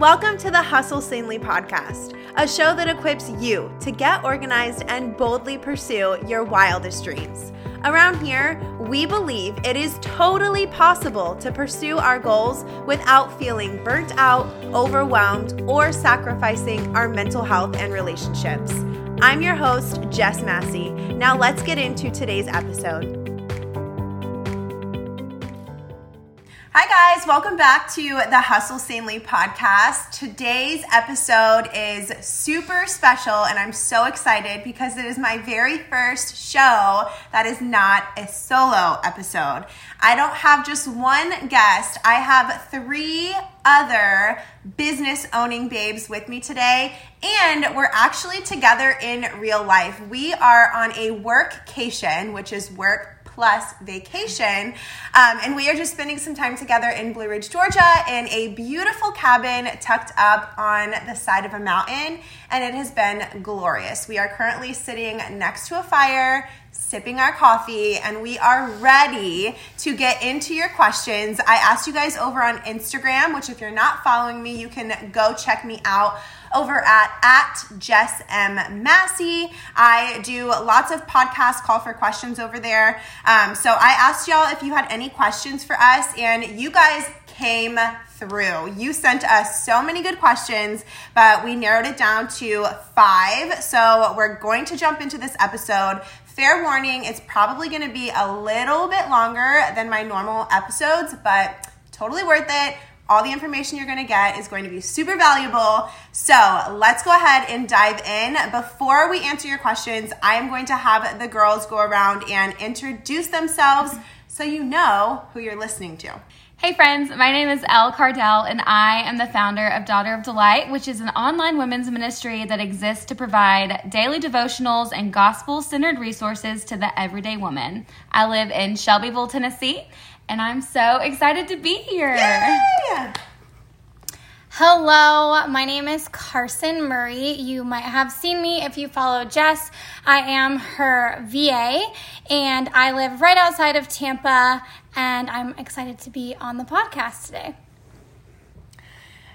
Welcome to the Hustle Sanely podcast, a show that equips you to get organized and boldly pursue your wildest dreams. Around here, we believe it is totally possible to pursue our goals without feeling burnt out, overwhelmed, or sacrificing our mental health and relationships. I'm your host, Jess Massey. Now let's get into today's episode. Hi, guys. Welcome back to the Hustle Sanely podcast. Today's episode is super special, and I'm so excited because it is my very first show that is not a solo episode. I don't have just one guest, I have three other business owning babes with me today, and we're actually together in real life. We are on a workcation, which is work plus vacation. Um, and we are just spending some time together in Blue Ridge, Georgia, in a beautiful cabin tucked up on the side of a mountain. And it has been glorious. We are currently sitting next to a fire, sipping our coffee, and we are ready to get into your questions. I asked you guys over on Instagram, which if you're not following me, you can go check me out over at, at Jess M. Massey. I do lots of podcast call for questions over there. Um, so I asked y'all if you had any questions for us, and you guys came through. You sent us so many good questions, but we narrowed it down to five. So we're going to jump into this episode. Fair warning, it's probably going to be a little bit longer than my normal episodes, but totally worth it all the information you're going to get is going to be super valuable. So let's go ahead and dive in. Before we answer your questions, I am going to have the girls go around and introduce themselves so you know who you're listening to. Hey friends, my name is Elle Cardel and I am the founder of Daughter of Delight, which is an online women's ministry that exists to provide daily devotionals and gospel centered resources to the everyday woman. I live in Shelbyville, Tennessee, and I'm so excited to be here. Yay! Hello, my name is Karsen Murray. You might have seen me if you follow Jess. I am her VA and I live right outside of Tampa and I'm excited to be on the podcast today.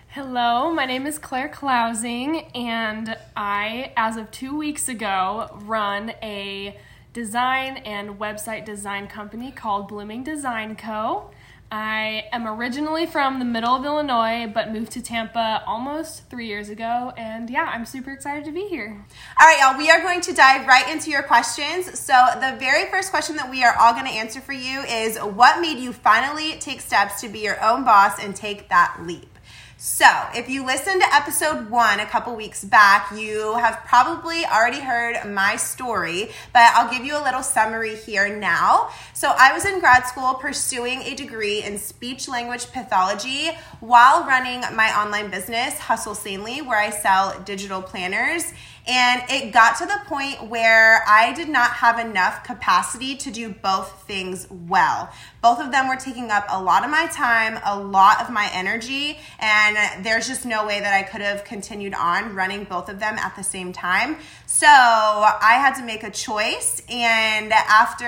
Hello, my name is Claire Clausing and I, as of two weeks ago, run a design and website design company called Blooming Design Co. I am originally from the middle of Illinois, but moved to Tampa almost three years ago. And yeah, I'm super excited to be here. All right, y'all, we are going to dive right into your questions. So, the very first question that we are all going to answer for you is What made you finally take steps to be your own boss and take that leap? So, if you listened to episode one a couple weeks back, you have probably already heard my story, but I'll give you a little summary here now. So, I was in grad school pursuing a degree in speech language pathology while running my online business, Hustle Sanely, where I sell digital planners. And it got to the point where I did not have enough capacity to do both things well. Both of them were taking up a lot of my time, a lot of my energy, and there's just no way that I could have continued on running both of them at the same time. So I had to make a choice, and after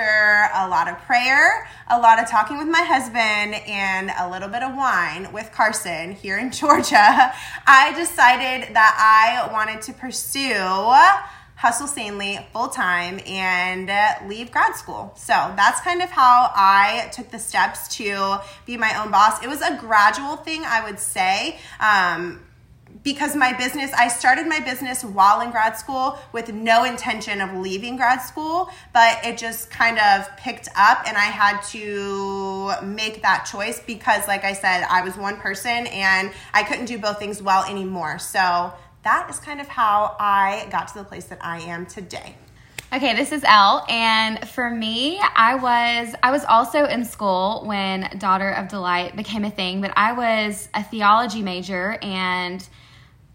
a lot of prayer, a lot of talking with my husband, and a little bit of wine with Karsen here in Georgia, I decided that I wanted to pursue hustle sanely full time and leave grad school. So that's kind of how I took the steps to be my own boss. It was a gradual thing, I would say. Um, because my business, I started my business while in grad school with no intention of leaving grad school, but it just kind of picked up and I had to make that choice because, like I said, I was one person and I couldn't do both things well anymore. So that is kind of how I got to the place that I am today. Okay, this is Elle, and for me, I was I was also in school when Daughter of Delight became a thing, but I was a theology major and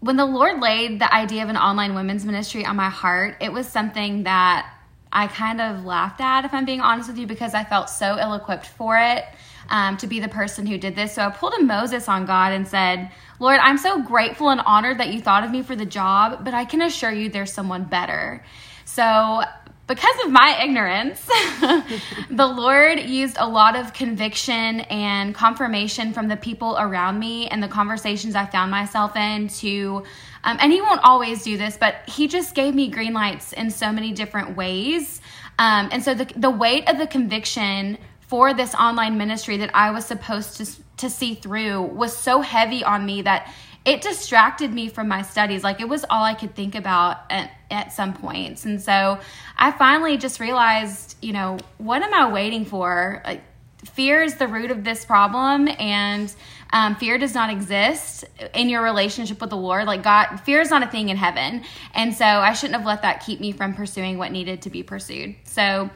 when the Lord laid the idea of an online women's ministry on my heart, it was something that I kind of laughed at, if I'm being honest with you, because I felt so ill equipped for it um, to be the person who did this. So I pulled a Moses on God and said, Lord, I'm so grateful and honored that you thought of me for the job, but I can assure you there's someone better. So because of my ignorance, the Lord used a lot of conviction and confirmation from the people around me and the conversations I found myself in to, um, and He won't always do this, but He just gave me green lights in so many different ways. Um, and so the, the weight of the conviction for this online ministry that I was supposed to, to see through was so heavy on me that it distracted me from my studies. Like it was all I could think about at, at some points. And so I finally just realized, you know, what am I waiting for? Like, fear is the root of this problem and um, fear does not exist in your relationship with the lord like god fear is not a thing in heaven and so i shouldn't have let that keep me from pursuing what needed to be pursued so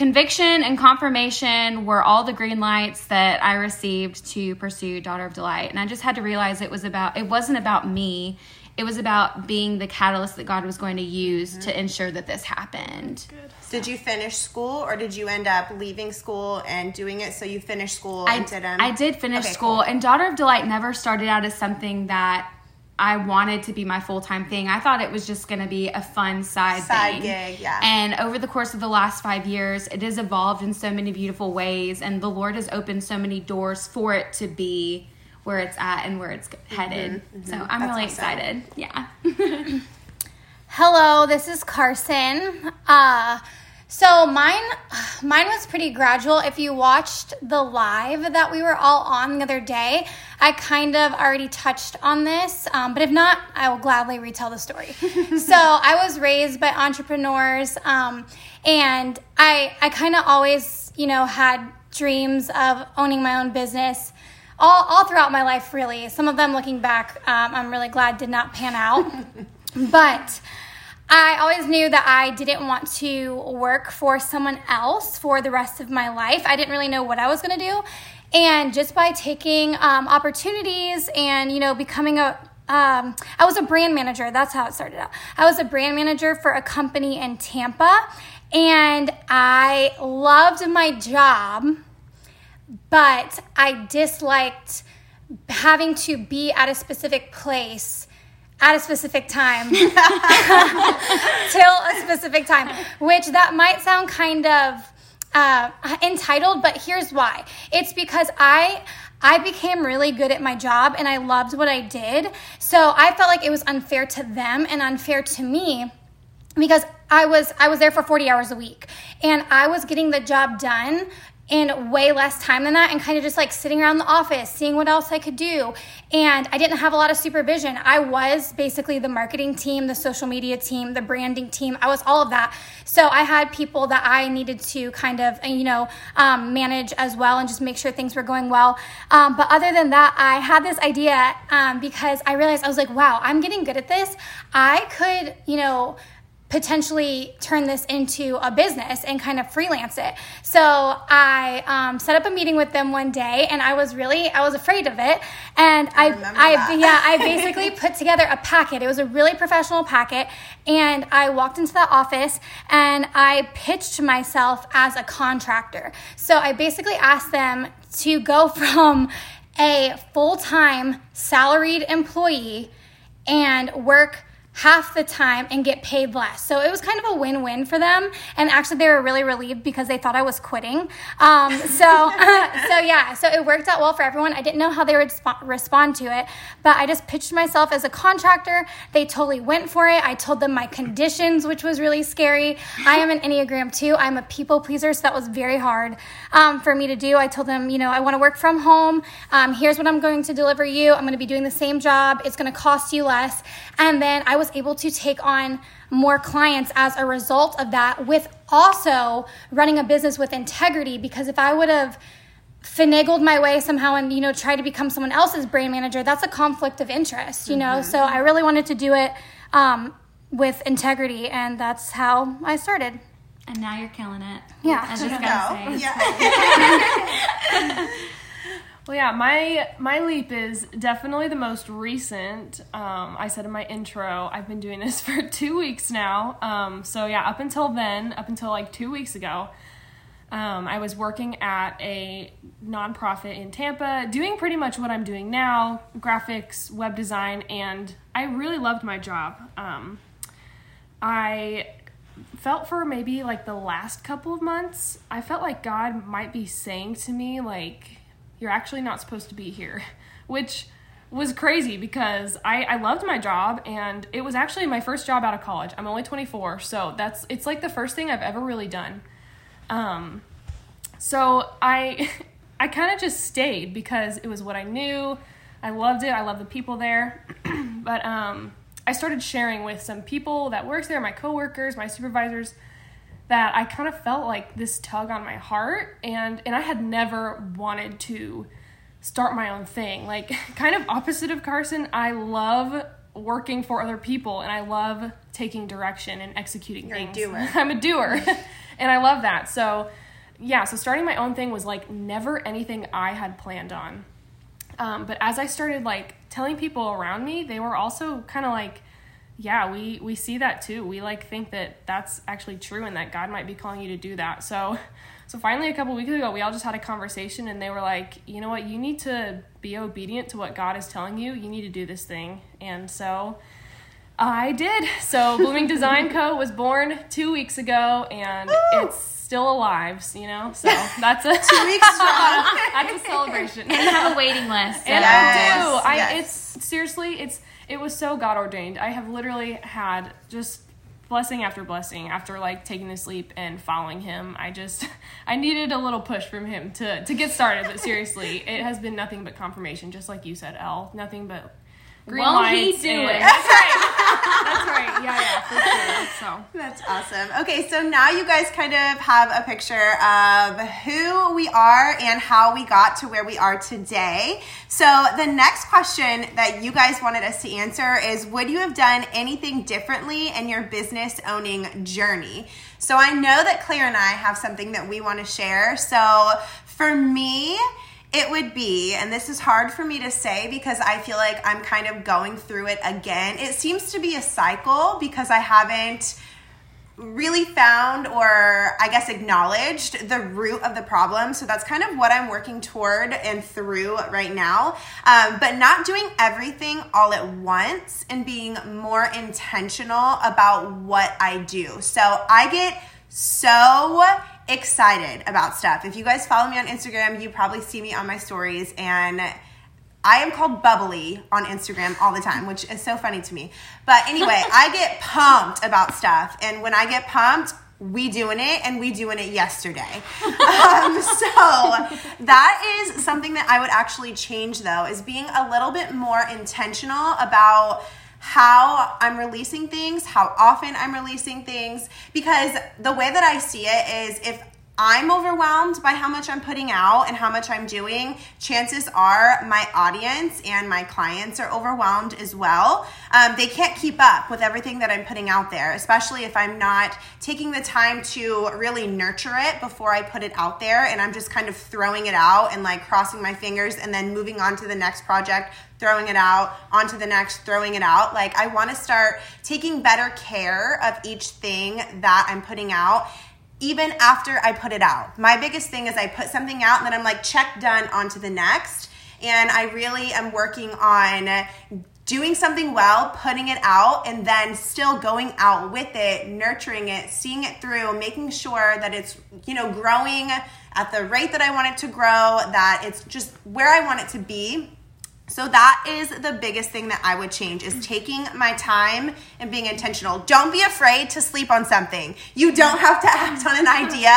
conviction and confirmation were all the green lights that I received to pursue Daughter of Delight. And I just had to realize it was about it wasn't about me. It was about being the catalyst that God was going to use mm-hmm. to ensure that this happened. Did you finish school or did you end up leaving school and doing it so you finished school I, and did um, I did finish okay, school cool. and Daughter of Delight never started out as something that I wanted to be my full time thing. I thought it was just going to be a fun side, side thing. gig, yeah. And over the course of the last five years, it has evolved in so many beautiful ways, and the Lord has opened so many doors for it to be where it's at and where it's mm-hmm, headed. Mm-hmm, mm-hmm. So I'm That's really awesome. excited. Yeah. Hello, this is Karsen. Uh, so mine mine was pretty gradual. If you watched the live that we were all on the other day, I kind of already touched on this, um, but if not, I will gladly retell the story. so I was raised by entrepreneurs, um, and I I kind of always you know had dreams of owning my own business. All, all throughout my life, really. Some of them looking back, um, I'm really glad did not pan out. but I always knew that I didn't want to work for someone else for the rest of my life. I didn't really know what I was going to do. And just by taking um, opportunities and, you know, becoming a, um, I was a brand manager. That's how it started out. I was a brand manager for a company in Tampa, and I loved my job, but I disliked having to be at a specific place at a specific time till a specific time, which that might sound kind of uh, entitled, but here's why. It's because I I became really good at my job and I loved what I did. So I felt like it was unfair to them and unfair to me because I was I was there for 40 hours a week and I was getting the job done in way less time than that and kind of just like sitting around the office, seeing what else I could do. And I didn't have a lot of supervision. I was basically the marketing team, the social media team, the branding team. I was all of that. So I had people that I needed to kind of, you know, um, manage as well and just make sure things were going well. Um, but other than that, I had this idea um, because I realized I was like, wow, I'm getting good at this. I could, you know, potentially turn this into a business and kind of freelance it. So I um, set up a meeting with them one day, and I was really I was afraid of it, and I I, I yeah I basically put together a packet. It was a really professional packet, and I walked into the office and I pitched myself as a contractor. So I basically asked them to go from a full time salaried employee and work half the time and get paid less. So it was kind of a win win for them. And actually, they were really relieved because they thought I was quitting. Um, so, so yeah, so it worked out well for everyone. I didn't know how they would sp- respond to it, but I just pitched myself as a contractor. They totally went for it. I told them my conditions, which was really scary. I am an Enneagram two. I'm a people pleaser, so that was very hard um, for me to do. I told them, you know, I want to work from home. Um, here's what I'm going to deliver you. I'm going to be doing the same job. It's going to cost you less. And then I was able to take on more clients as a result of that, with also running a business with integrity. Because if I would have finagled my way somehow and you know try to become someone else's brand manager, that's a conflict of interest, you know. Mm-hmm. So I really wanted to do it um, with integrity, and that's how I started. And now you're killing it. Yeah, I just gotta say. Yeah. Well, yeah, my my leap is definitely the most recent. Um, I said in my intro, I've been doing this for two weeks now. Um, so yeah, up until then, up until like two weeks ago, um, I was working at a nonprofit in Tampa, doing pretty much what I'm doing now: graphics, web design, and I really loved my job. Um, I felt for maybe like the last couple of months, I felt like God might be saying to me, like, you're actually not supposed to be here, which was crazy because I, I loved my job and it was actually my first job out of college. I'm only 24, so that's it's like the first thing I've ever really done. Um, so I I kind of just stayed because it was what I knew. I loved it. I loved the people there. but um, I started sharing with some people that works there, my coworkers, my supervisors, that I kind of felt like this tug on my heart and and I had never wanted to start my own thing. Like kind of opposite of Karsen, I love working for other people and I love taking direction and executing You're a things. doer. I'm a doer. and I love that. So yeah, so starting my own thing was like never anything I had planned on. Um, but as I started like telling people around me, they were also kind of like, yeah, we we see that too. We like think that that's actually true and that God might be calling you to do that. So so finally a couple weeks ago, we all just had a conversation and they were like, "You know what? You need to be obedient to what God is telling you. You need to do this thing." And so I did. So Blooming Design Co was born 2 weeks ago and it's still alive, you know? So that's a Two weeks strong. that's a celebration. And you have a waiting list. And Yes, I do. I yes. it's seriously it's it was so God ordained. I have literally had just blessing after blessing after like taking this leap and following him. I just I needed a little push from him to to get started, but seriously, it has been nothing but confirmation, just like you said, Elle. Nothing but green Won't he do and- it? That's right. That's right. Yeah, yeah, for sure. So That's awesome. Okay, so now you guys kind of have a picture of who we are and how we got to where we are today. So, the next question that you guys wanted us to answer is Would you have done anything differently in your business owning journey? So, I know that Claire and I have something that we want to share. So, for me, it would be, and this is hard for me to say because I feel like I'm kind of going through it again. It seems to be a cycle because I haven't really found or I guess acknowledged the root of the problem. So that's kind of what I'm working toward and through right now. Um, but not doing everything all at once and being more intentional about what I do. So I get so excited about stuff. If you guys follow me on Instagram, you probably see me on my stories and I am called bubbly on Instagram all the time, which is so funny to me. But anyway, I get pumped about stuff. And when I get pumped, we doing it and we doing it yesterday. Um, so that is something that I would actually change though, is being a little bit more intentional about how I'm releasing things, how often I'm releasing things, because the way that I see it is if I'm overwhelmed by how much I'm putting out and how much I'm doing, chances are my audience and my clients are overwhelmed as well. Um, they can't keep up with everything that I'm putting out there, especially if I'm not taking the time to really nurture it before I put it out there. And I'm just kind of throwing it out and like crossing my fingers and then moving on to the next project throwing it out onto the next throwing it out. Like i want to start taking better care of each thing that i'm putting out even after I put it out. My biggest thing is I put something out and then I'm like, check done onto the next. And I really am working on doing something well, putting it out, and then still going out with it, nurturing it, seeing it through, making sure that it's, you know, growing at the rate that I want it to grow, that it's just where I want it to be. So that is the biggest thing that I would change is taking my time and being intentional. Don't be afraid to sleep on something. You don't have to act on an idea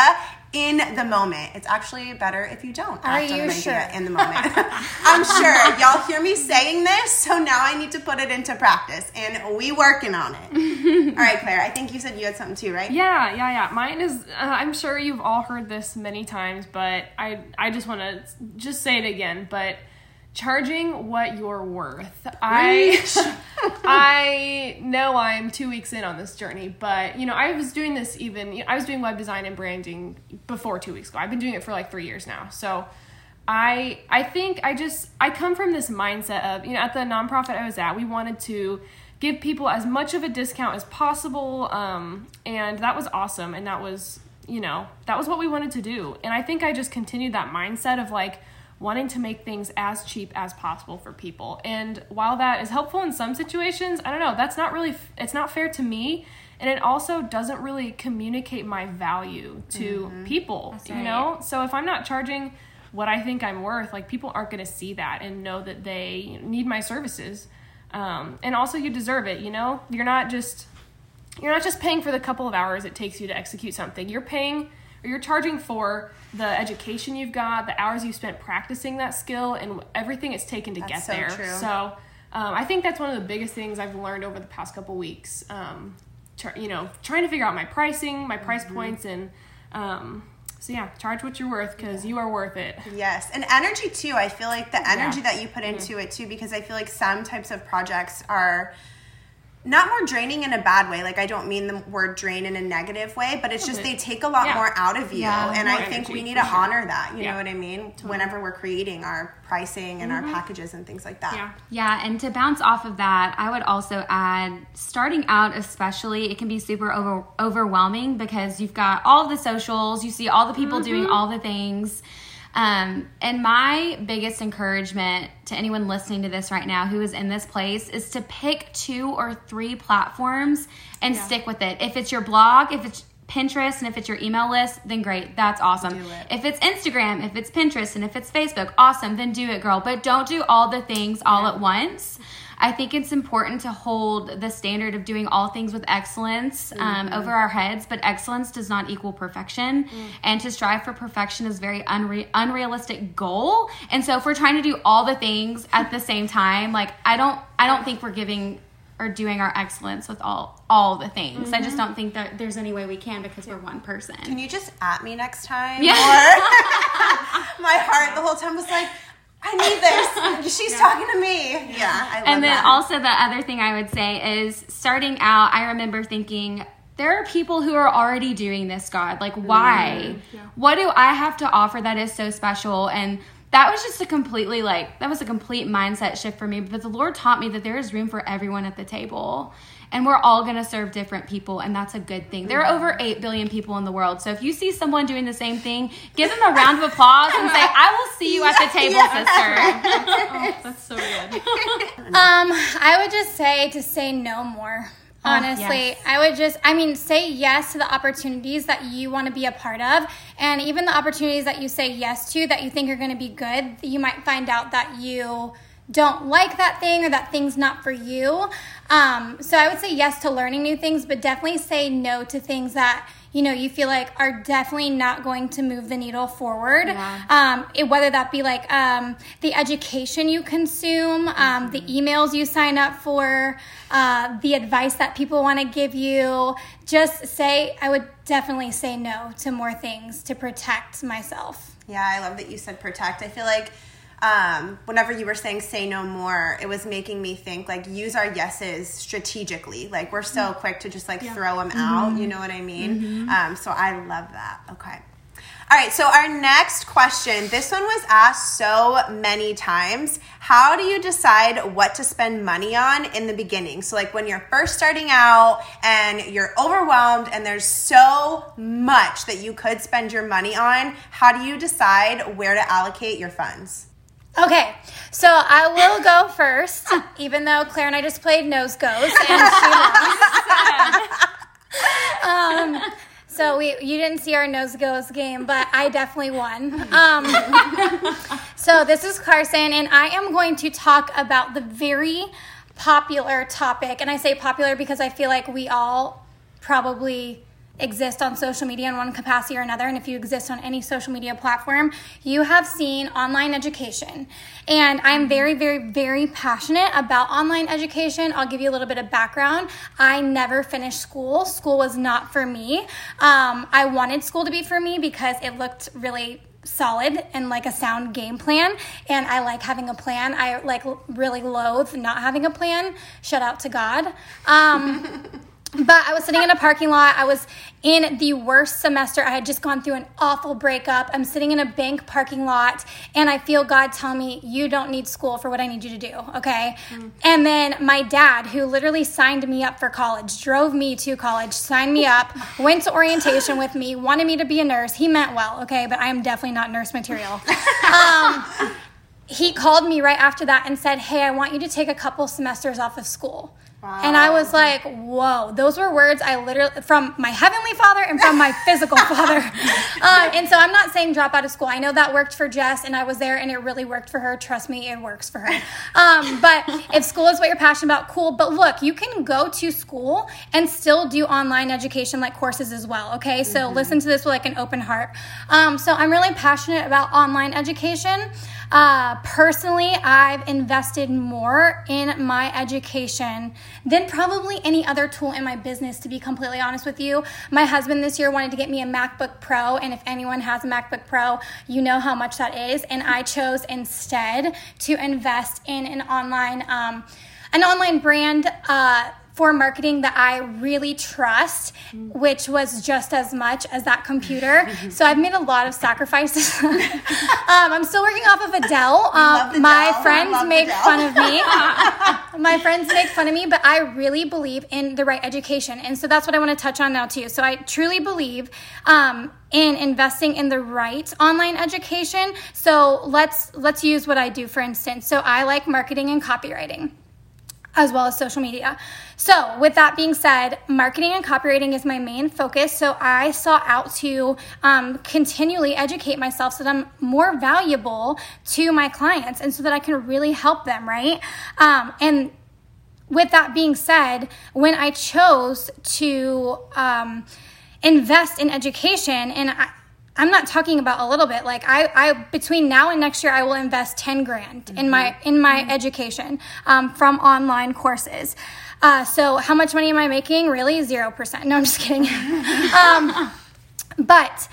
in the moment. It's actually better if you don't Are act on you an sure? idea in the moment. I'm sure. Y'all hear me saying this, so now I need to put it into practice and we working on it. All right, Claire, I think you said you had something too, right? Yeah, yeah, yeah. Mine is. Uh, I'm sure you've all heard this many times, but I I just want to just say it again. But charging what you're worth. I I know I'm two weeks in on this journey, but you know I was doing this even. I was doing web design and branding before two weeks ago. I've been doing it for like three years now. So. I I think I just I come from this mindset of you know at the nonprofit I was at we wanted to give people as much of a discount as possible um, and that was awesome and that was you know that was what we wanted to do and I think I just continued that mindset of like wanting to make things as cheap as possible for people. And while that is helpful in some situations, I don't know, that's not really it's not fair to me and it also doesn't really communicate my value to mm-hmm. people, you know? So if I'm not charging what I think I'm worth, like people aren't going to see that and know that they need my services. Um, and also you deserve it, you know? You're not just you're not just paying for the couple of hours it takes you to execute something. You're paying or you're charging for the education you've got, the hours you spent practicing that skill, and everything it's taken to that's get so there. True. So um, I think that's one of the biggest things I've learned over the past couple weeks. Um, tr- you know, trying to figure out my pricing, my price mm-hmm. points, and um, so yeah, charge what you're worth because yeah. you are worth it. Yes, and energy too. I feel like the energy yeah. that you put into mm-hmm. it too, because I feel like some types of projects are not more draining in a bad way. Like I don't mean the word drain in a negative way, but it's just they take a lot yeah. more out of you, yeah, and I think we need to sure. honor that. You yeah. know what I mean? Totally. Whenever we're creating our pricing and mm-hmm. our packages and things like that. Yeah. Yeah, and to bounce off of that, I would also add starting out especially it can be super over overwhelming because you've got all the socials, you see all the people mm-hmm. doing all the things um, and my biggest encouragement to anyone listening to this right now who is in this place is to pick two or three platforms and yeah. stick with it. If it's your blog, if it's Pinterest, and if it's your email list, then great. That's awesome. If it's Instagram, if it's Pinterest, and if it's Facebook, awesome. Then do it, girl. But don't do all the things all at once. I think it's important to hold the standard of doing all things with excellence um, mm-hmm. over our heads, but excellence does not equal perfection. Mm. And to strive for perfection is very unre- unrealistic goal. And so if we're trying to do all the things at the same time, like I don't, I don't think we're giving or doing our excellence with all all the things. Mm-hmm. I just mm-hmm. don't think that there's any way we can because we're one person. Can you just at me next time? Yeah. Or my heart the whole time was like, I need this. She's yeah. talking to me. Yeah. and then that. also the other thing I would say is starting out, I remember thinking, there are people who are already doing this, God. Like, why? Mm-hmm. Yeah. What do I have to offer that is so special? And that was just a completely like that was a complete mindset shift for me but the lord taught me that there is room for everyone at the table and we're all going to serve different people and that's a good thing there are over 8 billion people in the world so if you see someone doing the same thing give them a round of applause and say i will see you at the table sister oh, that's so good um i would just say to say no more honestly. yes. I would just, I mean, say yes to the opportunities that you want to be a part of. And even the opportunities that you say yes to that you think are going to be good, you might find out that you don't like that thing or that thing's not for you. Um, so I would say yes to learning new things, but definitely say no to things that you know you feel like are definitely not going to move the needle forward yeah. um, it, whether that be like um, the education you consume um, mm-hmm. the emails you sign up for uh, the advice that people want to give you just say i would definitely say no to more things to protect myself yeah i love that you said protect i feel like um, whenever you were saying say no more, it was making me think like use our yeses strategically. Like we're so mm-hmm. quick to just like yeah. throw them mm-hmm. out. You know what I mean? Mm-hmm. Um, so I love that. Okay. All right, so our next question, this one was asked so many times. How do you decide what to spend money on in the beginning? So, like when you're first starting out and you're overwhelmed and there's so much that you could spend your money on, how do you decide where to allocate your funds? Okay, so I will go first, even though Claire and I just played nose goes and she um, so we you didn't see our nose goes game, but I definitely won. Um, so this is Karsen, and I am going to talk about the very popular topic, and I say popular because I feel like we all probably exist on social media in one capacity or another, and if you exist on any social media platform, you have seen online education. And I'm very, very, very passionate about online education. I'll give you a little bit of background. I never finished school, school was not for me. Um, I wanted school to be for me because it looked really solid and like a sound game plan and i like having a plan i like really loathe not having a plan shout out to god um, But I was sitting in a parking lot. I was in the worst semester. I had just gone through an awful breakup. I'm sitting in a bank parking lot and I feel God tell me, You don't need school for what I need you to do. Okay. Mm-hmm. And then my dad, who literally signed me up for college, drove me to college, signed me up, went to orientation with me, wanted me to be a nurse. He meant well. Okay. But I am definitely not nurse material. Um, he called me right after that and said, Hey, I want you to take a couple semesters off of school. And I was like, whoa, those were words I literally, from my heavenly father and from my physical father. Um, and so I'm not saying drop out of school. I know that worked for Jess and I was there and it really worked for her. Trust me, it works for her. Um, but if school is what you're passionate about, cool. But look, you can go to school and still do online education like courses as well. Okay. So mm-hmm. listen to this with like an open heart. Um, so I'm really passionate about online education. Uh, personally, I've invested more in my education than probably any other tool in my business, to be completely honest with you. My husband this year wanted to get me a MacBook Pro, and if anyone has a MacBook Pro, you know how much that is. And I chose instead to invest in an online, um, an online brand. Uh, for marketing that I really trust, which was just as much as that computer. so I've made a lot of sacrifices. um, I'm still working off of a Dell. Um, my friends make fun of me. my friends make fun of me, but I really believe in the right education. And so that's what I want to touch on now, too. So I truly believe um, in investing in the right online education. So let's let's use what I do for instance. So I like marketing and copywriting as well as social media. So, with that being said, marketing and copywriting is my main focus. So, I sought out to um, continually educate myself so that I'm more valuable to my clients and so that I can really help them, right? Um, and with that being said, when I chose to um, invest in education, and I, I'm not talking about a little bit. Like I, I between now and next year, I will invest ten grand mm-hmm. in my in my mm-hmm. education um, from online courses. Uh, so how much money am I making? Really, zero percent. No, I'm just kidding. um, but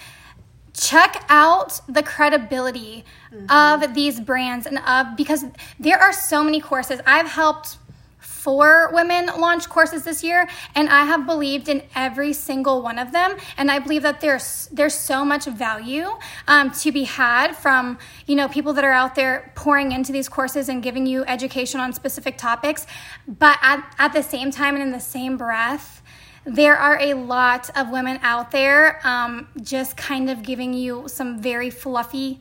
check out the credibility mm-hmm. of these brands and of because there are so many courses I've helped four women launch courses this year, and I have believed in every single one of them. And I believe that there's there's so much value um, to be had from you know people that are out there pouring into these courses and giving you education on specific topics. But at, at the same time and in the same breath, there are a lot of women out there um, just kind of giving you some very fluffy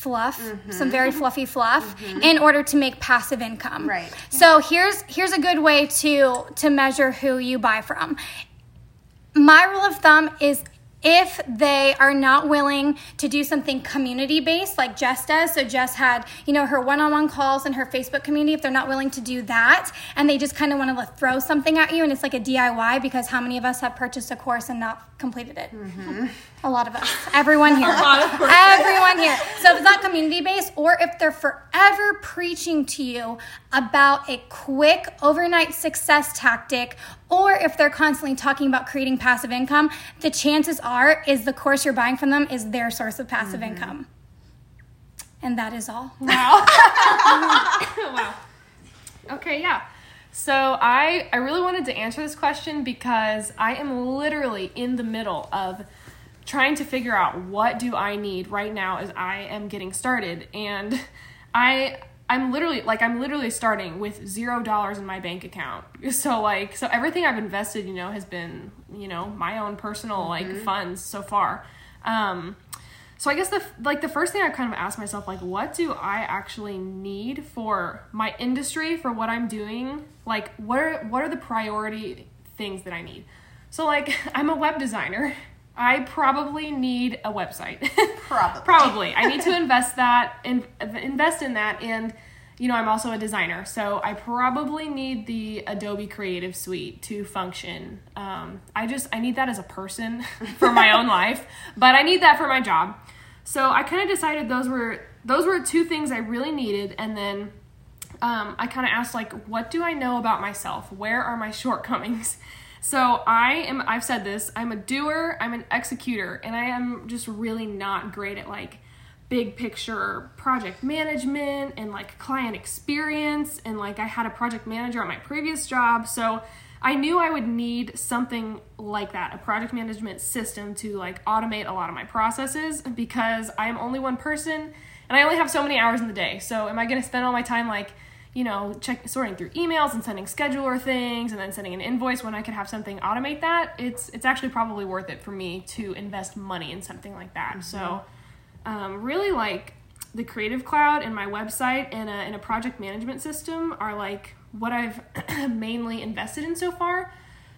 fluff, mm-hmm. some very fluffy fluff mm-hmm. in order to make passive income. Right. So here's here's a good way to to measure who you buy from. My rule of thumb is if they are not willing to do something community based like Jess does. So Jess had, you know, her one-on-one calls and her Facebook community. If they're not willing to do that and they just kind of want to throw something at you and it's like a DIY because how many of us have purchased a course and not completed it? Mm-hmm. A lot of us. Everyone here. Everyone here. So if it's not community based or if they're forever preaching to you about a quick overnight success tactic or if they're constantly talking about creating passive income, the chances are is the course you're buying from them is their source of passive mm-hmm. income. And that is all. Wow. wow. Okay, yeah. So I I really wanted to answer this question because I am literally in the middle of trying to figure out what do I need right now as I am getting started and I I'm literally like I'm literally starting with zero dollars in my bank account. So like so everything I've invested, you know, has been you know my own personal mm-hmm. like funds so far. Um, so I guess the like the first thing I kind of asked myself like what do I actually need for my industry for what I'm doing? Like what are what are the priority things that I need? So like I'm a web designer. I probably need a website. Probably. probably. I need to invest that and in, invest in that and you know, I'm also a designer, so I probably need the Adobe Creative Suite to function. Um, I just I need that as a person for my own life, but I need that for my job. So I kind of decided those were those were two things I really needed, and then um, I kind of asked like, what do I know about myself? Where are my shortcomings? So I am. I've said this. I'm a doer. I'm an executor, and I am just really not great at like big picture project management and like client experience and like I had a project manager at my previous job so I knew I would need something like that, a project management system to like automate a lot of my processes because I am only one person and I only have so many hours in the day. So am I going to spend all my time like, you know, check sorting through emails and sending scheduler things and then sending an invoice when I could have something automate that? It's it's actually probably worth it for me to invest money in something like that. Mm-hmm. So um, really like the Creative Cloud and my website and a, and a project management system are like what I've mainly invested in so far.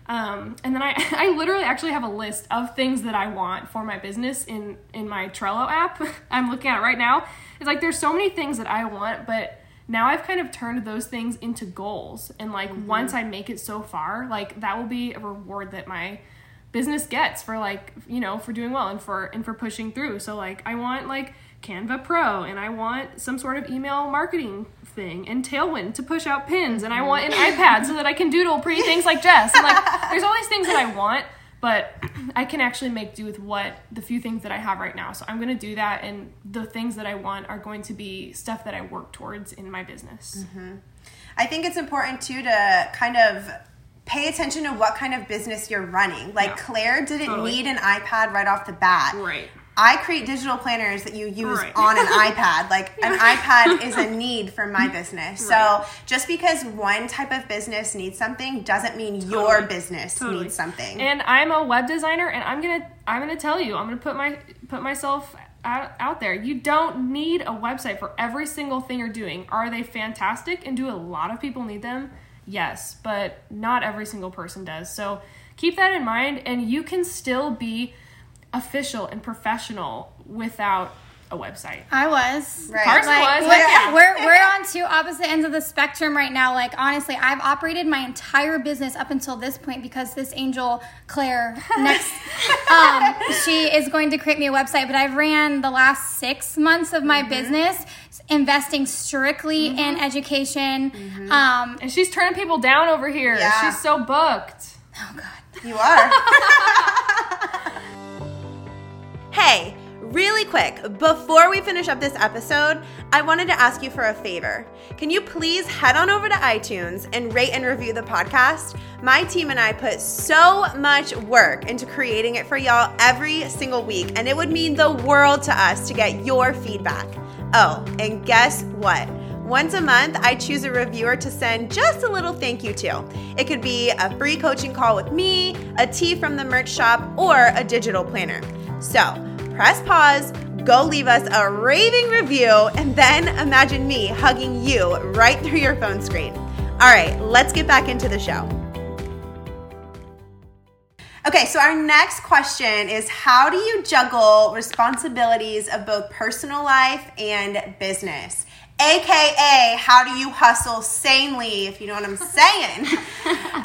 Um, and then I, I literally actually have a list of things that I want for my business in, in my Trello app. I'm looking at right now. It's like there's so many things that I want, but now I've kind of turned those things into goals. And like mm-hmm. once I make it so far, like that will be a reward that my business gets for like, you know, for doing well and for and for pushing through. So like I want like Canva Pro and I want some sort of email marketing thing and Tailwind to push out pins and I want an iPad so that I can doodle pretty things like Jess. And like there's all these things that I want, but I can actually make do with what the few things that I have right now. So I'm going to do that and the things that I want are going to be stuff that I work towards in my business. Mm-hmm. I think it's important too to kind of pay attention to what kind of business you're running. Like Claire didn't totally. need an iPad right off the bat. Right. I create digital planners that you use right. on an iPad. Like an iPad is a need for my business. Right. So just because one type of business needs something doesn't mean totally. your business totally. needs something. And I'm a web designer and I'm going to I'm going to tell you, I'm going to put my put myself out, out there. You don't need a website for every single thing you're doing. Are they fantastic and do a lot of people need them? Yes, but not every single person does. So keep that in mind and you can still be official and professional without a website. I was. Right. Karsen like, was. We're, yeah. we're, we're on two opposite ends of the spectrum right now. Like, honestly, I've operated my entire business up until this point because this angel, Claire, next, um, she is going to create me a website. But I've ran the last six months of my mm-hmm. business investing strictly mm-hmm. in education. Mm-hmm. Um, and she's turning people down over here. Yeah. She's so booked. Oh, God. You are. Hey, really quick, before we finish up this episode, I wanted to ask you for a favor. Can you please head on over to iTunes and rate and review the podcast? My team and I put so much work into creating it for y'all every single week, and it would mean the world to us to get your feedback. Oh, and guess what? Once a month, I choose a reviewer to send just a little thank you to. It could be a free coaching call with me, a tee from the merch shop, or a digital planner. So press pause, go leave us a raving review, and then imagine me hugging you right through your phone screen. All right, let's get back into the show. Okay, so our next question is How do you juggle responsibilities of both personal life and business? AKA, how do you hustle sanely, if you know what I'm saying?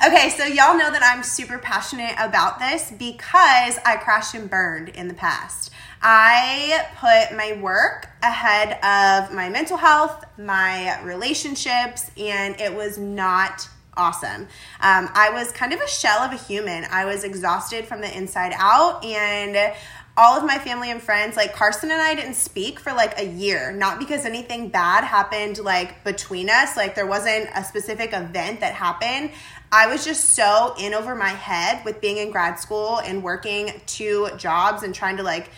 okay, so y'all know that I'm super passionate about this because I crashed and burned in the past. I put my work ahead of my mental health, my relationships, and it was not awesome. Um, I was kind of a shell of a human. I was exhausted from the inside out, and all of my family and friends, like Karsen and I didn't speak for like a year, not because anything bad happened like between us, like there wasn't a specific event that happened. I was just so in over my head with being in grad school and working two jobs and trying to like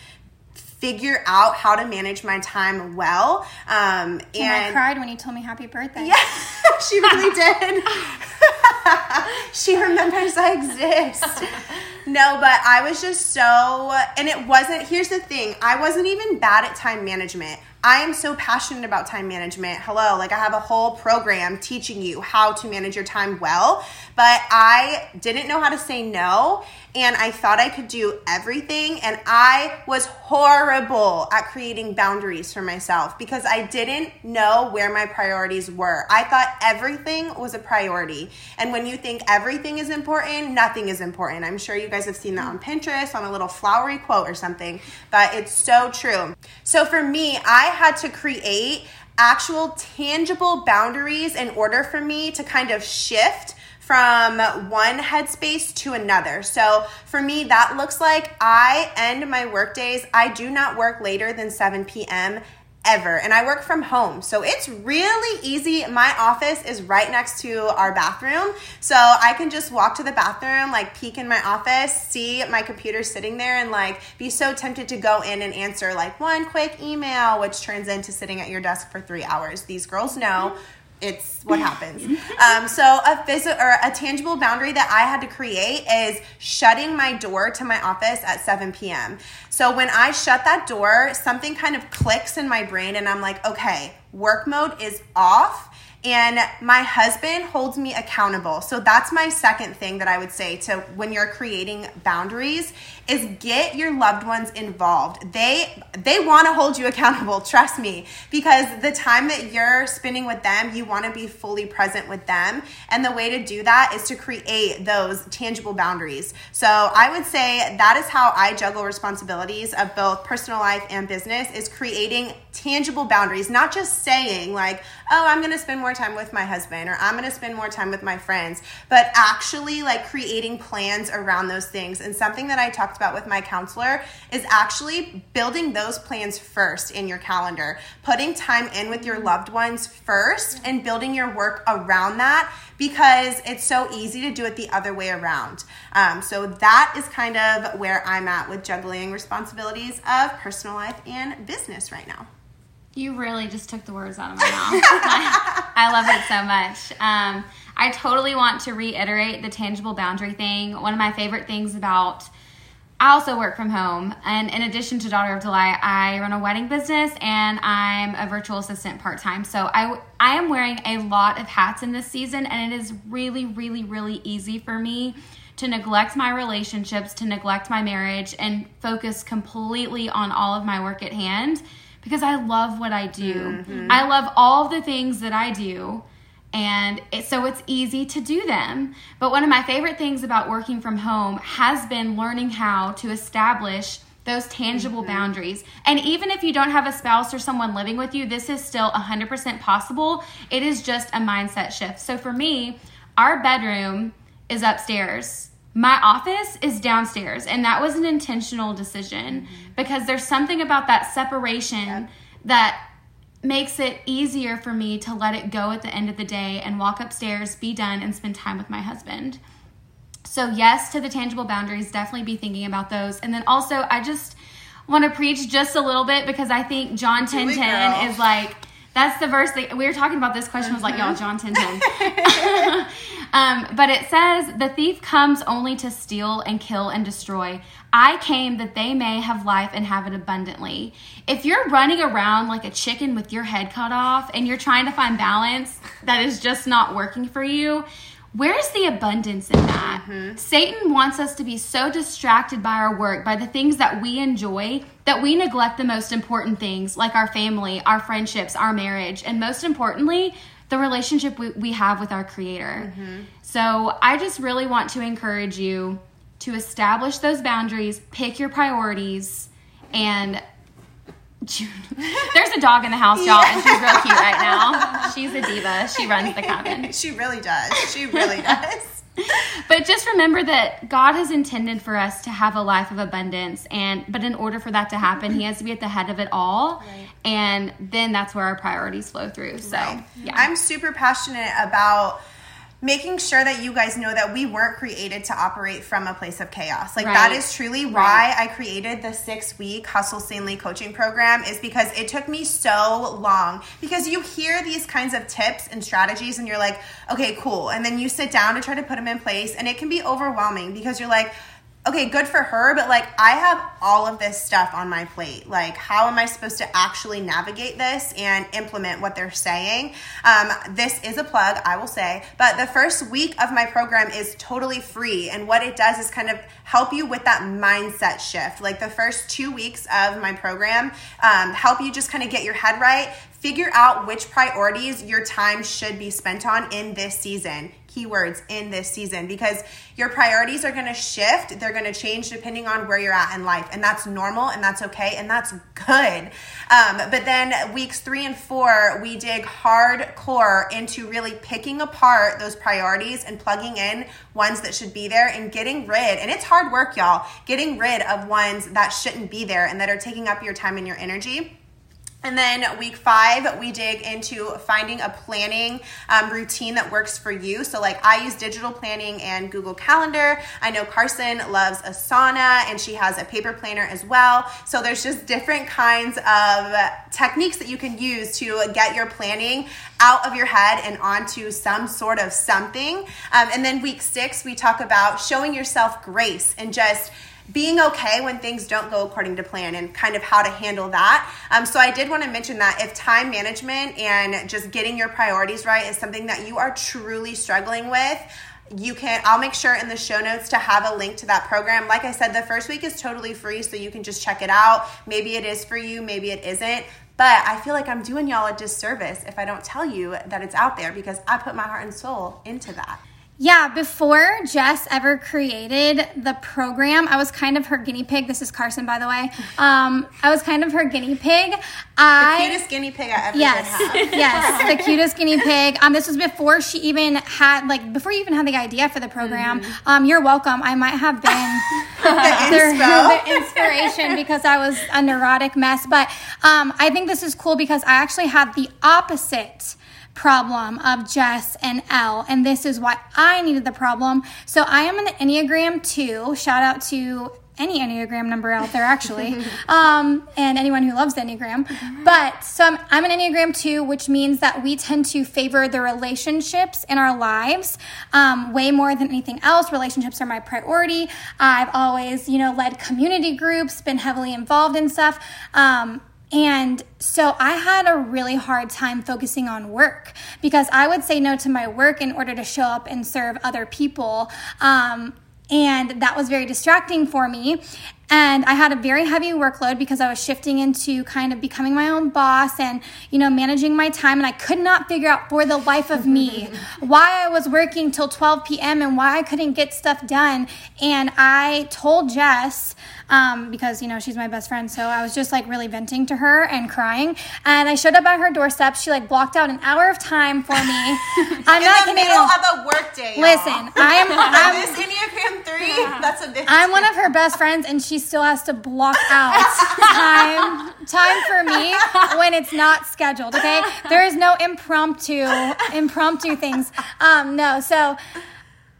figure out how to manage my time well. Um, and, and I cried when you told me happy birthday. Yeah, she really did. she remembers I exist. No, but I was just so, and it wasn't, here's the thing I wasn't even bad at time management. I am so passionate about time management. Hello, like I have a whole program teaching you how to manage your time well, but I didn't know how to say no and I thought I could do everything and I was horrible at creating boundaries for myself because I didn't know where my priorities were. I thought everything was a priority. And when you think everything is important, nothing is important. I'm sure you guys have seen that on Pinterest on a little flowery quote or something, but it's so true. So for me, I had to create actual tangible boundaries in order for me to kind of shift from one headspace to another. So for me, that looks like I end my work days. I do not work later than 7 p.m ever. And I work from home. So it's really easy. My office is right next to our bathroom. So I can just walk to the bathroom, like peek in my office, see my computer sitting there, and like be so tempted to go in and answer like one quick email, which turns into sitting at your desk for three hours. These girls know it's what happens. Um, so a physical or a tangible boundary that I had to create is shutting my door to my office at 7 p.m. So when I shut that door, something kind of clicks in my brain, and I'm like, okay, work mode is off and my husband holds me accountable. So that's my second thing that I would say to when you're creating boundaries is get your loved ones involved. They they want to hold you accountable, trust me, because the time that you're spending with them, you want to be fully present with them. And the way to do that is to create those tangible boundaries. So I would say that is how I juggle responsibilities of both personal life and business is creating tangible boundaries, not just saying like, "Oh, I'm to spend more time with my husband or I'm to spend more time with my friends," but actually like creating plans around those things. And something that I talked about with my counselor is actually building those plans first in your calendar, putting time in with your loved ones first, and building your work around that because it's so easy to do it the other way around. Um, so that is kind of where I'm at with juggling responsibilities of personal life and business right now. You really just took the words out of my mouth. I, love it so much. Um, I totally want to reiterate the tangible boundary thing. One of my favorite things about I also work from home. And in addition to Daughter of Delight, I run a wedding business and I'm a virtual assistant part time. So I, I am wearing a lot of hats in this season, and it is really, really, really easy for me to neglect my relationships, to neglect my marriage, and focus completely on all of my work at hand because I love what I do. Mm-hmm. I love all the things that I do and it, so it's easy to do them. But one of my favorite things about working from home has been learning how to establish those tangible mm-hmm. boundaries. And even if you don't have a spouse or someone living with you, this is still 100% possible. It is just a mindset shift. So for me, our bedroom is upstairs. My office is downstairs, and that was an intentional decision mm-hmm. because there's something about that separation yep. that makes it easier for me to let it go at the end of the day and walk upstairs, be done, and spend time with my husband. So, yes, to the tangible boundaries, definitely be thinking about those. And then also, I just want to preach just a little bit because I think John 10 10 is like, that's the verse that we were talking about. This question was like, y'all, John 10 10. um, but it says, The thief comes only to steal and kill and destroy. I came that they may have life and have it abundantly. If you're running around like a chicken with your head cut off and you're trying to find balance that is just not working for you, Where's the abundance in that? Mm-hmm. Satan wants us to be so distracted by our work, by the things that we enjoy, that we neglect the most important things like our family, our friendships, our marriage, and most importantly, the relationship we, we have with our Creator. Mm-hmm. So I just really want to encourage you to establish those boundaries, pick your priorities, and There's a dog in the house, y'all, and she's real cute right now. She's a diva. She runs the cabin. She really does. She really does. but just remember that God has intended for us to have a life of abundance and but in order for that to happen, he has to be at the head of it all. Right. And then that's where our priorities flow through. So, right. yeah. I'm super passionate about making sure that you guys know that we weren't created to operate from a place of chaos. Like right. that is truly why right. I created the 6 week Hustle Sanely coaching program is because it took me so long because you hear these kinds of tips and strategies and you're like, "Okay, cool." And then you sit down to try to put them in place and it can be overwhelming because you're like, okay, good for her, but like I have all of this stuff on my plate. Like, how am I supposed to actually navigate this and implement what they're saying? Um, this is a plug, I will say, but the first week of my program is totally free. And what it does is kind of help you with that mindset shift. Like, the first two weeks of my program um, help you just kind of get your head right, figure out which priorities your time should be spent on in this season keywords in this season because your priorities are going to shift. They're going to change depending on where you're at in life. And that's normal and that's okay and that's good. Um, but then weeks three and four, we dig hardcore into really picking apart those priorities and plugging in ones that should be there and getting rid. And it's hard work, y'all, getting rid of ones that shouldn't be there and that are taking up your time and your energy And then week five, we dig into finding a planning um, routine that works for you. So, like, I use digital planning and Google Calendar. I know Karsen loves Asana and she has a paper planner as well. So, there's just different kinds of techniques that you can use to get your planning out of your head and onto some sort of something. Um, and then week six, we talk about showing yourself grace and just being okay when things don't go according to plan and kind of how to handle that. Um, so, I did want to mention that if time management and just getting your priorities right is something that you are truly struggling with, you can i'll make sure in the show notes to have a link to that program. Like i said the first week is totally free so you can just check it out. Maybe it is for you maybe it isn't. But i feel like i'm doing y'all a disservice if i don't tell you that it's out there because i put my heart and soul into that yeah, before Jess ever created the program, I was kind of her guinea pig. This is Karsen, by the way. Um, I was kind of her guinea pig. I, the cutest guinea pig I ever yes, yes, the cutest guinea pig. Um, this was before she even had like before you even had the idea for the program. Mm-hmm. Um, you're welcome. I might have been the, the, inspiration because I was a neurotic mess. But um, I think this is cool because I actually had the opposite problem of Jess and Elle, and this is why I needed the problem. So I am an Enneagram 2. Shout out to any Enneagram number out there, actually, um, and anyone who loves the Enneagram. But so I'm, I'm, an Enneagram 2, which means that we tend to favor the relationships in our lives um, way more than anything else. Relationships are my priority. I've always, you know, led community groups, been heavily involved in stuff. Um, and so I had a really hard time focusing on work because I would say no to my work in order to show up and serve other people. Um, and that was very distracting for me. And I had a very heavy workload because I was shifting into kind of becoming my own boss and, you know, managing my time. And I could not figure out for the life of me why I was working till 12 p.m. and why I couldn't get stuff done. And I told Jess, um, because, you know, she's my best friend. So I was just like really venting to her and crying. And I showed up at her doorstep. She like blocked out an hour of time for me. I'm In not the middle of a workday. Listen, I'm, I'm this Enneagram 3, yeah. that's a. I'm one of her best friends and she still has to block out time time for me when it's not scheduled, okay? There is no impromptu impromptu things. Um, no, so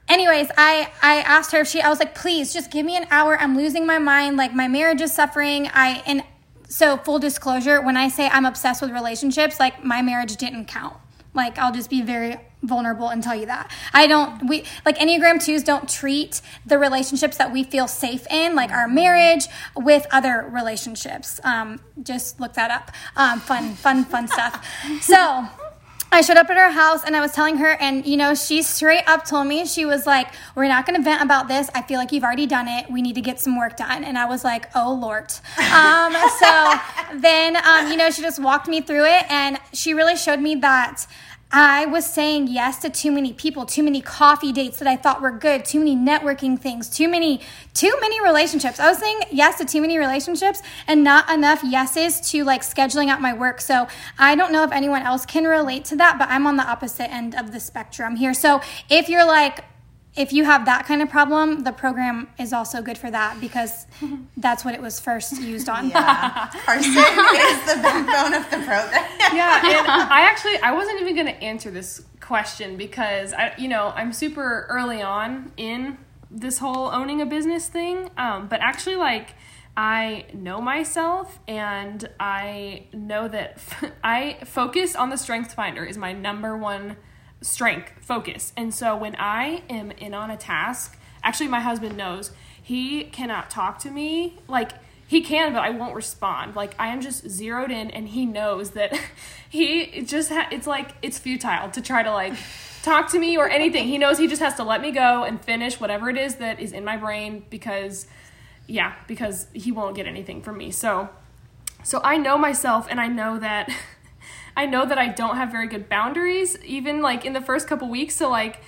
anyways i i asked her if she i was like please just give me an hour. I'm losing my mind. Like my marriage is suffering. I and so full disclosure when i say i'm obsessed with relationships like my marriage didn't count. Like i'll just be very vulnerable and tell you that. I don't we like enneagram 2s don't treat the relationships that we feel safe in like our marriage with other relationships. Um, just look that up. Um, fun fun fun stuff. So I showed up at her house and I was telling her, and you know, she straight up told me, she was like, We're not gonna vent about this. I feel like you've already done it. We need to get some work done. And I was like, Oh Lord. Um, so then, um, you know, she just walked me through it and she really showed me that I was saying yes to too many people, too many coffee dates that I thought were good, too many networking things, too many too many relationships. I was saying yes to too many relationships and not enough yeses to like scheduling out my work. So, I don't know if anyone else can relate to that, but I'm on the opposite end of the spectrum here. So, if you're like if you have that kind of problem, the program is also good for that because that's what it was first used on. Yeah, Karsen is the backbone of the program. yeah, and I actually I wasn't even going to answer this question because I, you know, I'm super early on in this whole owning a business thing, um, but actually like. I know myself and I know that f- I focus on the strength finder is my number one strength, focus. And so when I am in on a task, actually, my husband knows he cannot talk to me. Like, he can, but I won't respond. Like, I am just zeroed in, and he knows that he just, ha- it's like, it's futile to try to, like, talk to me or anything. He knows he just has to let me go and finish whatever it is that is in my brain because, yeah, because he won't get anything from me. So, so I know myself, and I know that. I know that I don't have very good boundaries, even like in the first couple weeks. So like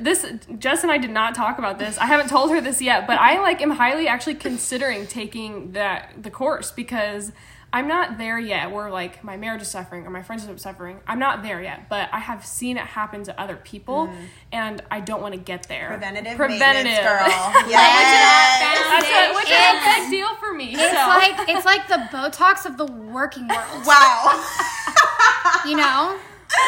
this Jess and I did not talk about this. I haven't told her this yet, but I like am highly actually considering taking that the course because I'm not there yet where like my marriage is suffering or my friendship is suffering. I'm not there yet, but I have seen it happen to other people mm. and I don't want to get there. Preventative, Preventative. girl. That's Yes. a, which is a It's- big deal for me. It's so. like it's like the Botox of the working world. wow. You know?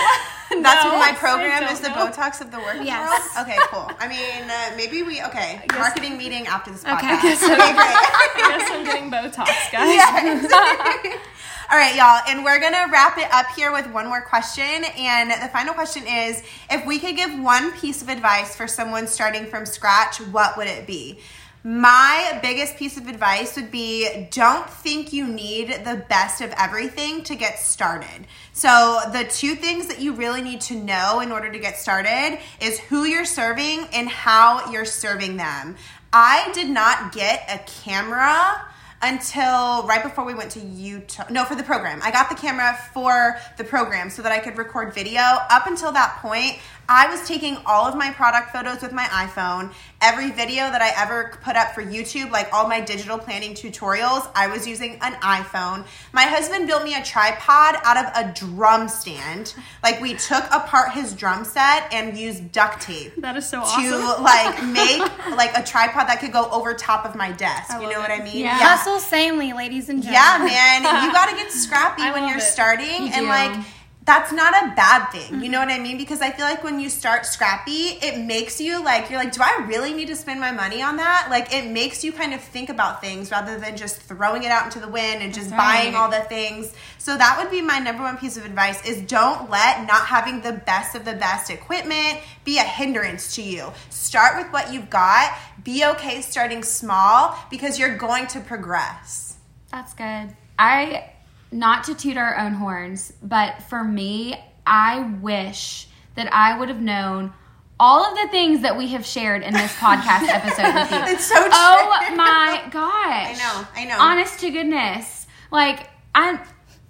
That's No, what my program is the know. Botox of the working Yes. world. Okay, cool. I mean, uh, maybe we okay. Marketing meeting after this Okay. podcast. Okay, great. I guess I'm getting Botox, guys. Yes. All right, y'all, and we're gonna wrap it up here with one more question. And the final question is if we could give one piece of advice for someone starting from scratch, what would it be? My biggest piece of advice would be don't think you need the best of everything to get started. So, the two things that you really need to know in order to get started is who you're serving and how you're serving them. I did not get a camera until right before we went to Utah. No, for the program. I got the camera for the program so that I could record video. Up until that point, I was taking all of my product photos with my iPhone. Every video that I ever put up for YouTube, like all my digital planning tutorials, I was using an iPhone. My husband built me a tripod out of a drum stand. Like we took apart his drum set and used duct tape That is so to awesome. like make like a tripod that could go over top of my desk. you know love what. I mean? Yeah. Hustle sanely, ladies and gentlemen. Yeah, man. You got to get scrappy I when you're it. starting. You and do. like, that's not a bad thing. You know mm-hmm. what I mean? Because I feel like when you start scrappy, it makes you like, you're like, do I really need to spend my money on that? Like, it makes you kind of think about things rather than just throwing it out into the wind and just That's buying all the things. So, that would be my number one piece of advice is don't let not having the best of the best equipment be a hindrance to you. Start with what you've got. Be okay starting small because you're going to progress. That's good. I not to toot our own horns, but for me, I wish that I would have known all of the things that we have shared in this podcast episode with you. It's so oh true. Oh my gosh. I know, I know. Honest to goodness. Like I'm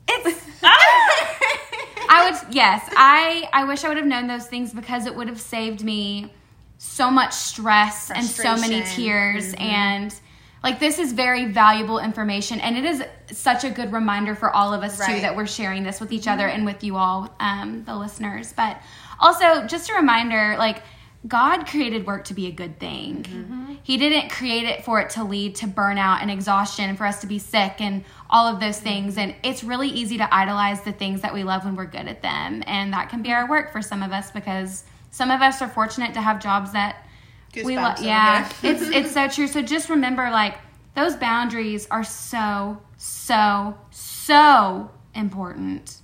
it's I would yes, I I wish I would have known those things because it would have saved me so much stress and so many tears mm-hmm. and like this is very valuable information and it is such a good reminder for all of us too that we're sharing this with each other mm-hmm. and with you all um, the listeners. But also just a reminder like god created work to be a good thing. Mm-hmm. He didn't create it for it to lead to burnout and exhaustion and for us to be sick and all of those things. Mm-hmm. And it's really easy to idolize the things that we love when we're good at them. And that can be our work for some of us because some of us are fortunate to have jobs that Goosebumps love over yeah it's it's so true so just remember like those boundaries are so so so important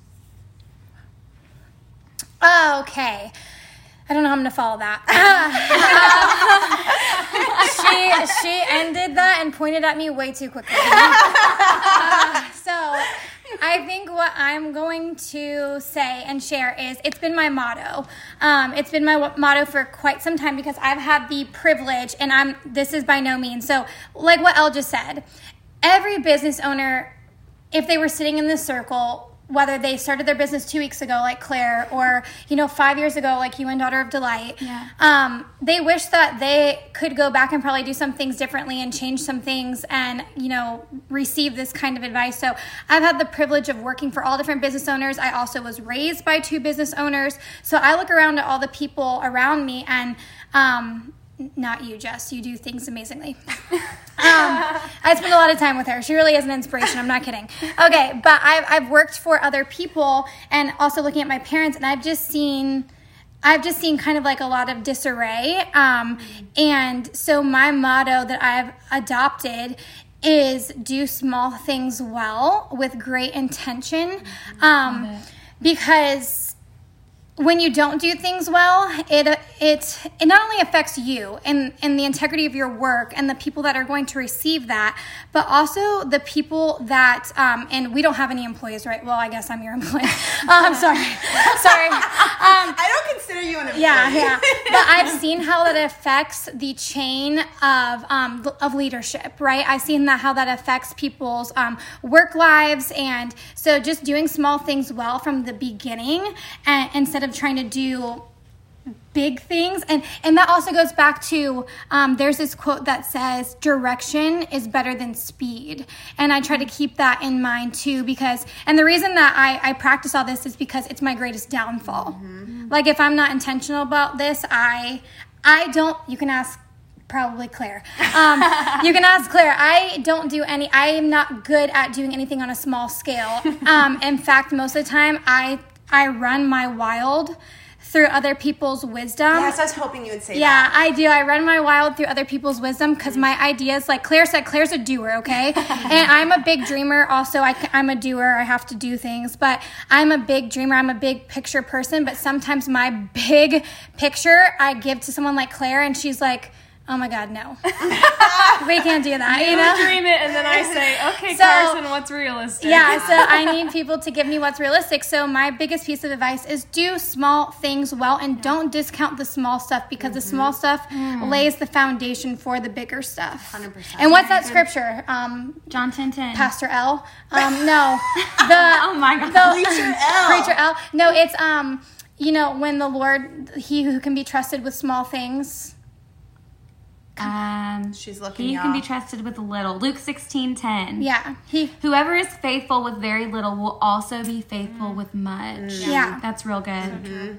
Okay. I don't know how I'm gonna follow that. she she ended that and pointed at me way too quickly. I think what I'm going to say and share is it's been my motto. Um, it's been my w- motto for quite some time because I've had the privilege, and I'm this is by no means so like what Elle just said. Every business owner if they were sitting in this circle, whether they started their business two weeks ago, like Claire, or you know five years ago, like you and Daughter of Delight, Yeah. um, they wish that they could go back and probably do some things differently and change some things, and you know receive this kind of advice. So I've had the privilege of working for all different business owners. I also was raised by two business owners, so I look around at all the people around me and. Um, not you, Jess. You do things amazingly. Um, I spend a lot of time with her. She really is an inspiration. I'm not kidding. Okay, but I've, I've worked for other people and also looking at my parents, and I've just seen. I've just seen kind of like a lot of disarray. Um, and so, my motto that I've adopted is do small things well with great intention. Um, because when you don't do things well, it it it not only affects you and and the integrity of your work and the people that are going to receive that, but also the people that um, and we don't have any employees, right? Well, I guess I'm your employee. I'm um, sorry, sorry. Um, I don't consider you an employee. yeah, yeah. But I've seen how that affects the chain of um, of leadership, right? I've seen that how that affects people's um, work lives, and so just doing small things well from the beginning, and instead of trying to do big things and and that also goes back to um, there's this quote that says direction is better than speed and i try to keep that in mind too because and the reason that i i practice all this is because it's my greatest downfall like if i'm not intentional about this i i don't you can ask probably Claire. Um, you can ask Claire. I don't do any. I am not good at doing anything on a small scale. Um, in fact, most of the time, I I run my wild through other people's wisdom. Yes, I was hoping you would say Yeah, that. I do. I run my wild through other people's wisdom because my ideas, like Claire said, Claire's a doer, okay? and I'm a big dreamer. Also, I, am a doer. I have to do things, but I'm a big dreamer. I'm a big picture person. But sometimes my big picture I give to someone like Claire, and she's like, "Oh my God, no, we can't do that." You You know? dream it, and then I say, "Okay, So- Karsen, what's realistic?" Yeah, so I need people to give me what's realistic. So my biggest piece of advice is do small things well and don't discount the small stuff because the small stuff lays the foundation for the bigger stuff. 100%. And what's that scripture? Um, John 10 10. Pastor Elle. Um, no, the Oh my God. the Preacher Elle. Preacher Elle. No, it's um, you know, when the Lord, he who can be trusted with small things. Um, She's looking, he can be trusted with little. Luke 16 10. Yeah, he. Whoever is faithful with very little will also be faithful with much. Yeah. That's real good.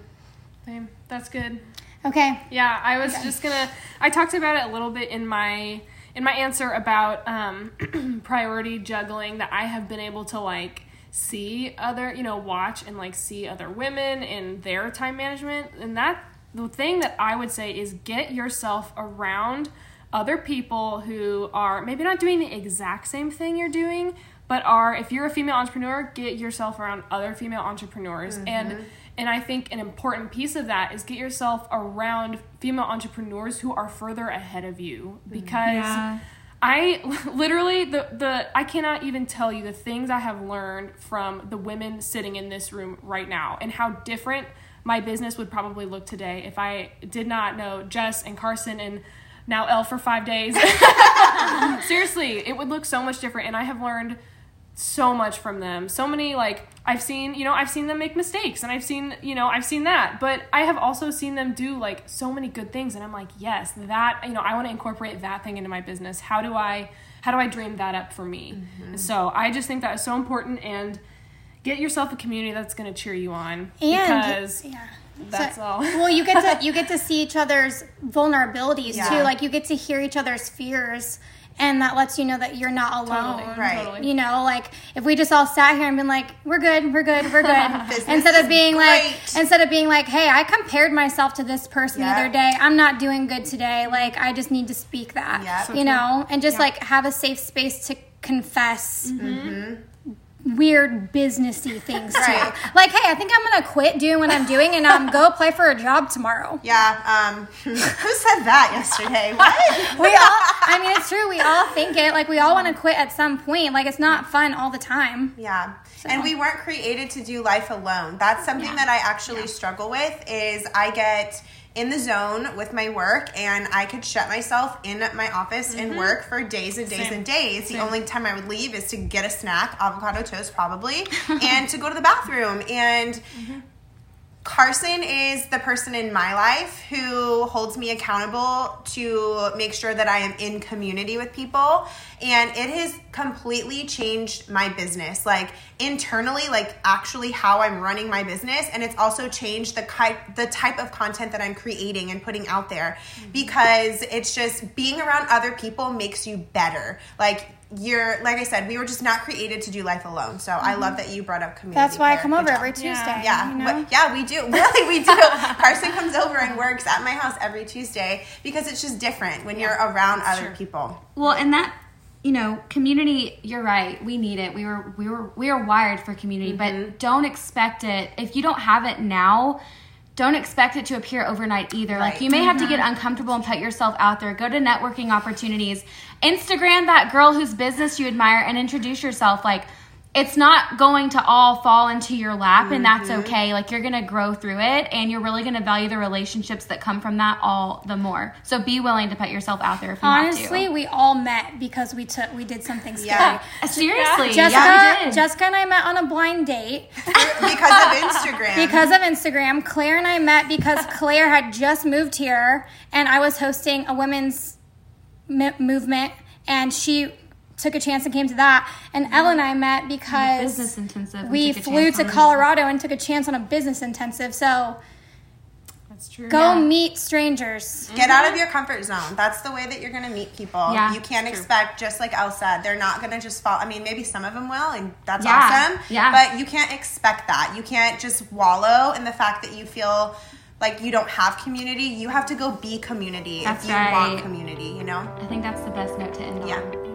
Same. That's good. Okay. Yeah, I was just gonna. I talked about it a little bit in my in my answer about um, priority juggling that I have been able to like see other you know watch and like see other women in their time management and that the thing that I would say is get yourself around other people who are maybe not doing the exact same thing you're doing but are if you're a female entrepreneur get yourself around other female entrepreneurs. Mm-hmm. And and I think an important piece of that is get yourself around female entrepreneurs who are further ahead of you. Mm-hmm. Because Yeah. I literally the the I cannot even tell you the things I have learned from the women sitting in this room right now and how different my business would probably look today if I did not know Jess and Karsen and now Elle for 5 days. Seriously, it would look so much different and I have learned so much from them. So many like I've seen, you know, I've seen them make mistakes and I've seen, you know, I've seen that. But I have also seen them do like so many good things and I'm like, yes, that, you know, I want to incorporate that thing into my business. How do I how do I dream that up for me? Mm-hmm. So, I just think that is so important and get yourself a community that's going to cheer you on And because yeah. that's So- all. well, you get to you get to see each other's vulnerabilities Yeah. too. Like you get to hear each other's fears, and that lets you know that you're not alone. Totally, Right. totally. You know, like if we just all sat here and been like, "We're good, we're good, we're good," instead of being like, instead of being like, "Hey, I compared myself to this person Yeah. the other day. I'm not doing good today. Like, I just need to speak that." Yeah. So you know, and just like have a safe space to confess mm-hmm. Weird businessy things too. Right. Like, hey, I think I'm gonna quit doing what I'm doing and um, go apply for a job tomorrow. Yeah. Um, who said that yesterday? What? We all, I mean, it's true. We all think it. Like, we all want to quit at some point. Like, it's not fun all the time. Yeah. And we weren't created to do life alone. That's something that I actually struggle with is I get in the zone with my work and I could shut myself in my office and mm-hmm. work for days and days Same. and days. The only time I would leave is to get a snack, avocado toast probably, and to go to the bathroom. And mm-hmm. Karsen is the person in my life who holds me accountable to make sure that I am in community with people. And it has completely changed my business, like internally, like actually how I'm running my business. And it's also changed the, ki- the type of content that I'm creating and putting out there mm-hmm. because it's just being around other people makes you better. Like, you're like I said, we were just not created to do life alone. So I love that you brought up community. That's why I come Good over job. every Tuesday. Yeah, you know? yeah, we do. Really, we do. Karsen comes over and works at my house every Tuesday because it's just different when you're around other people. Well, and that you know, community. You're right. We need it. We were we were we are wired for community, but mm-hmm. don't expect it if you don't have it now. Don't expect it to appear overnight either. Like you may have to get mm-hmm. uncomfortable and put yourself out there. Go to networking opportunities. Instagram that girl whose business you admire and introduce yourself. Like it's not going to all fall into your lap and that's Mm-hmm. okay like you're gonna grow through it and you're really gonna value the relationships that come from that all the more so be willing to put yourself out there if you Honestly, have we all met because we took we did something scary. Yeah. to seriously Jessica, yeah we did Jessica and I met on a blind date because of Instagram. because of Instagram. Claire and I met because Claire had just moved here, and I was hosting a women's m- movement, and she took a chance and came to that. And Elle and I met because business intensive we flew to. Colorado and took a chance on a business intensive. So That's true. go Yeah. meet strangers. Get out of mm-hmm. your comfort zone. That's the way that you're going to meet people. Yeah, you can't expect, just like Elle said, they're not going to just fall. I mean, maybe some of them will, and that's Yeah, awesome. yeah. But you can't expect that. You can't just wallow in the fact that you feel like you don't have community. You have to go be community That's if you right. want community, you know? i think that's the best note to end Yeah.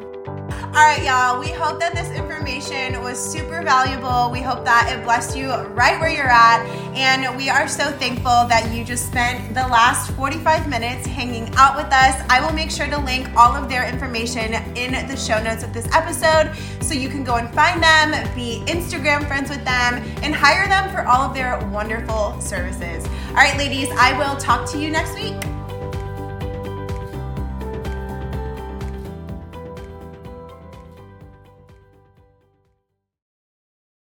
All right, y'all. We hope that this information was super valuable. We hope that it blessed you right where you're at. And we are so thankful that you just spent the last 45 minutes hanging out with us. I will make sure to link all of their information in the show notes of this episode so you can go and find them, be Instagram friends with them, and hire them for all of their wonderful services. All right, ladies, I will talk to you next week.